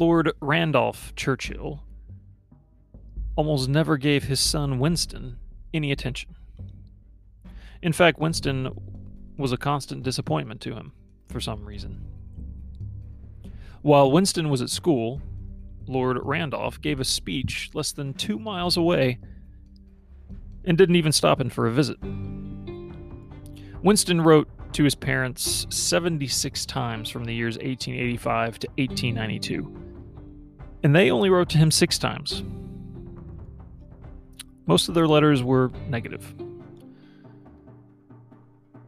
Lord Randolph Churchill almost never gave his son Winston any attention. In fact, Winston was a constant disappointment to him for some reason. While Winston was at school, Lord Randolph gave a speech less than two miles away and didn't even stop in for a visit. Winston wrote to his parents 76 times from the years 1885 to 1892, and they only wrote to him six times. Most of their letters were negative.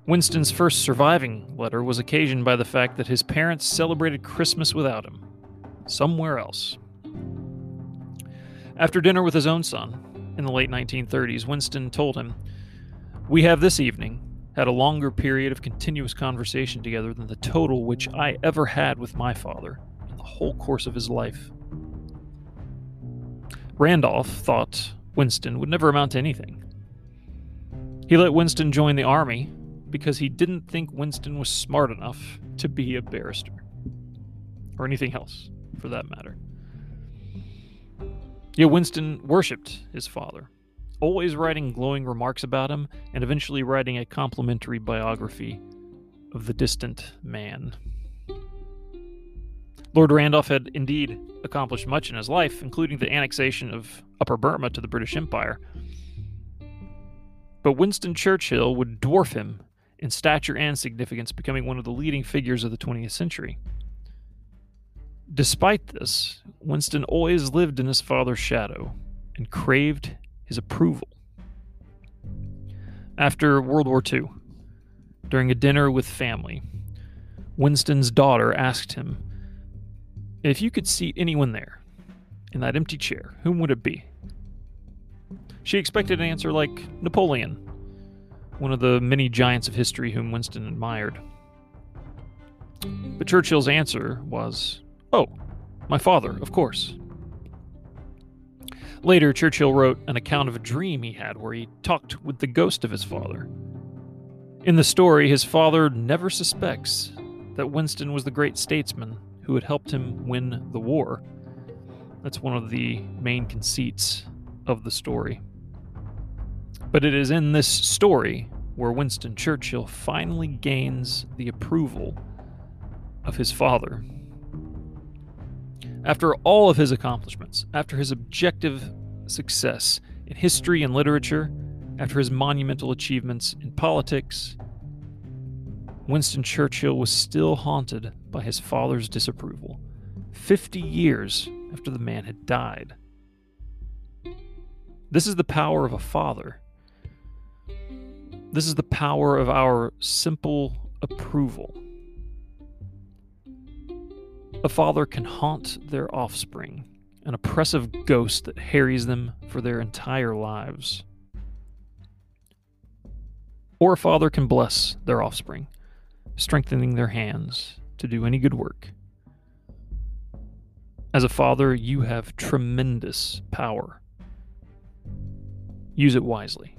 Winston's first surviving letter was occasioned by the fact that his parents celebrated Christmas without him, somewhere else. After dinner with his own son in the late 1930s, Winston told him, We have this evening had a longer period of continuous conversation together than the total which I ever had with my father in the whole course of his life. Randolph thought Winston would never amount to anything. He let Winston join the army because he didn't think Winston was smart enough to be a barrister. Or anything else, for that matter. Yet Winston worshipped his father, always writing glowing remarks about him and eventually writing a complimentary biography of the distant man. Lord Randolph had indeed accomplished much in his life, including the annexation of Upper Burma to the British Empire. But Winston Churchill would dwarf him in stature and significance, becoming one of the leading figures of the 20th century. Despite this, Winston always lived in his father's shadow and craved his approval. After World War II, during a dinner with family, Winston's daughter asked him if you could seat anyone there, in that empty chair, whom would it be? She expected an answer like Napoleon one of the many giants of history whom Winston admired. But Churchill's answer was, Oh, my father, of course. Later, Churchill wrote an account of a dream he had where he talked with the ghost of his father. In the story, his father never suspects that Winston was the great statesman who had helped him win the war. That's one of the main conceits of the story. But it is in this story where Winston Churchill finally gains the approval of his father. After all of his accomplishments, after his objective success in history and literature, after his monumental achievements in politics, Winston Churchill was still haunted by his father's disapproval, 50 years after the man had died. This is the power of a father this is the power of our simple approval. A father can haunt their offspring, an oppressive ghost that harries them for their entire lives. Or a father can bless their offspring, strengthening their hands to do any good work. As a father, you have tremendous power. Use it wisely.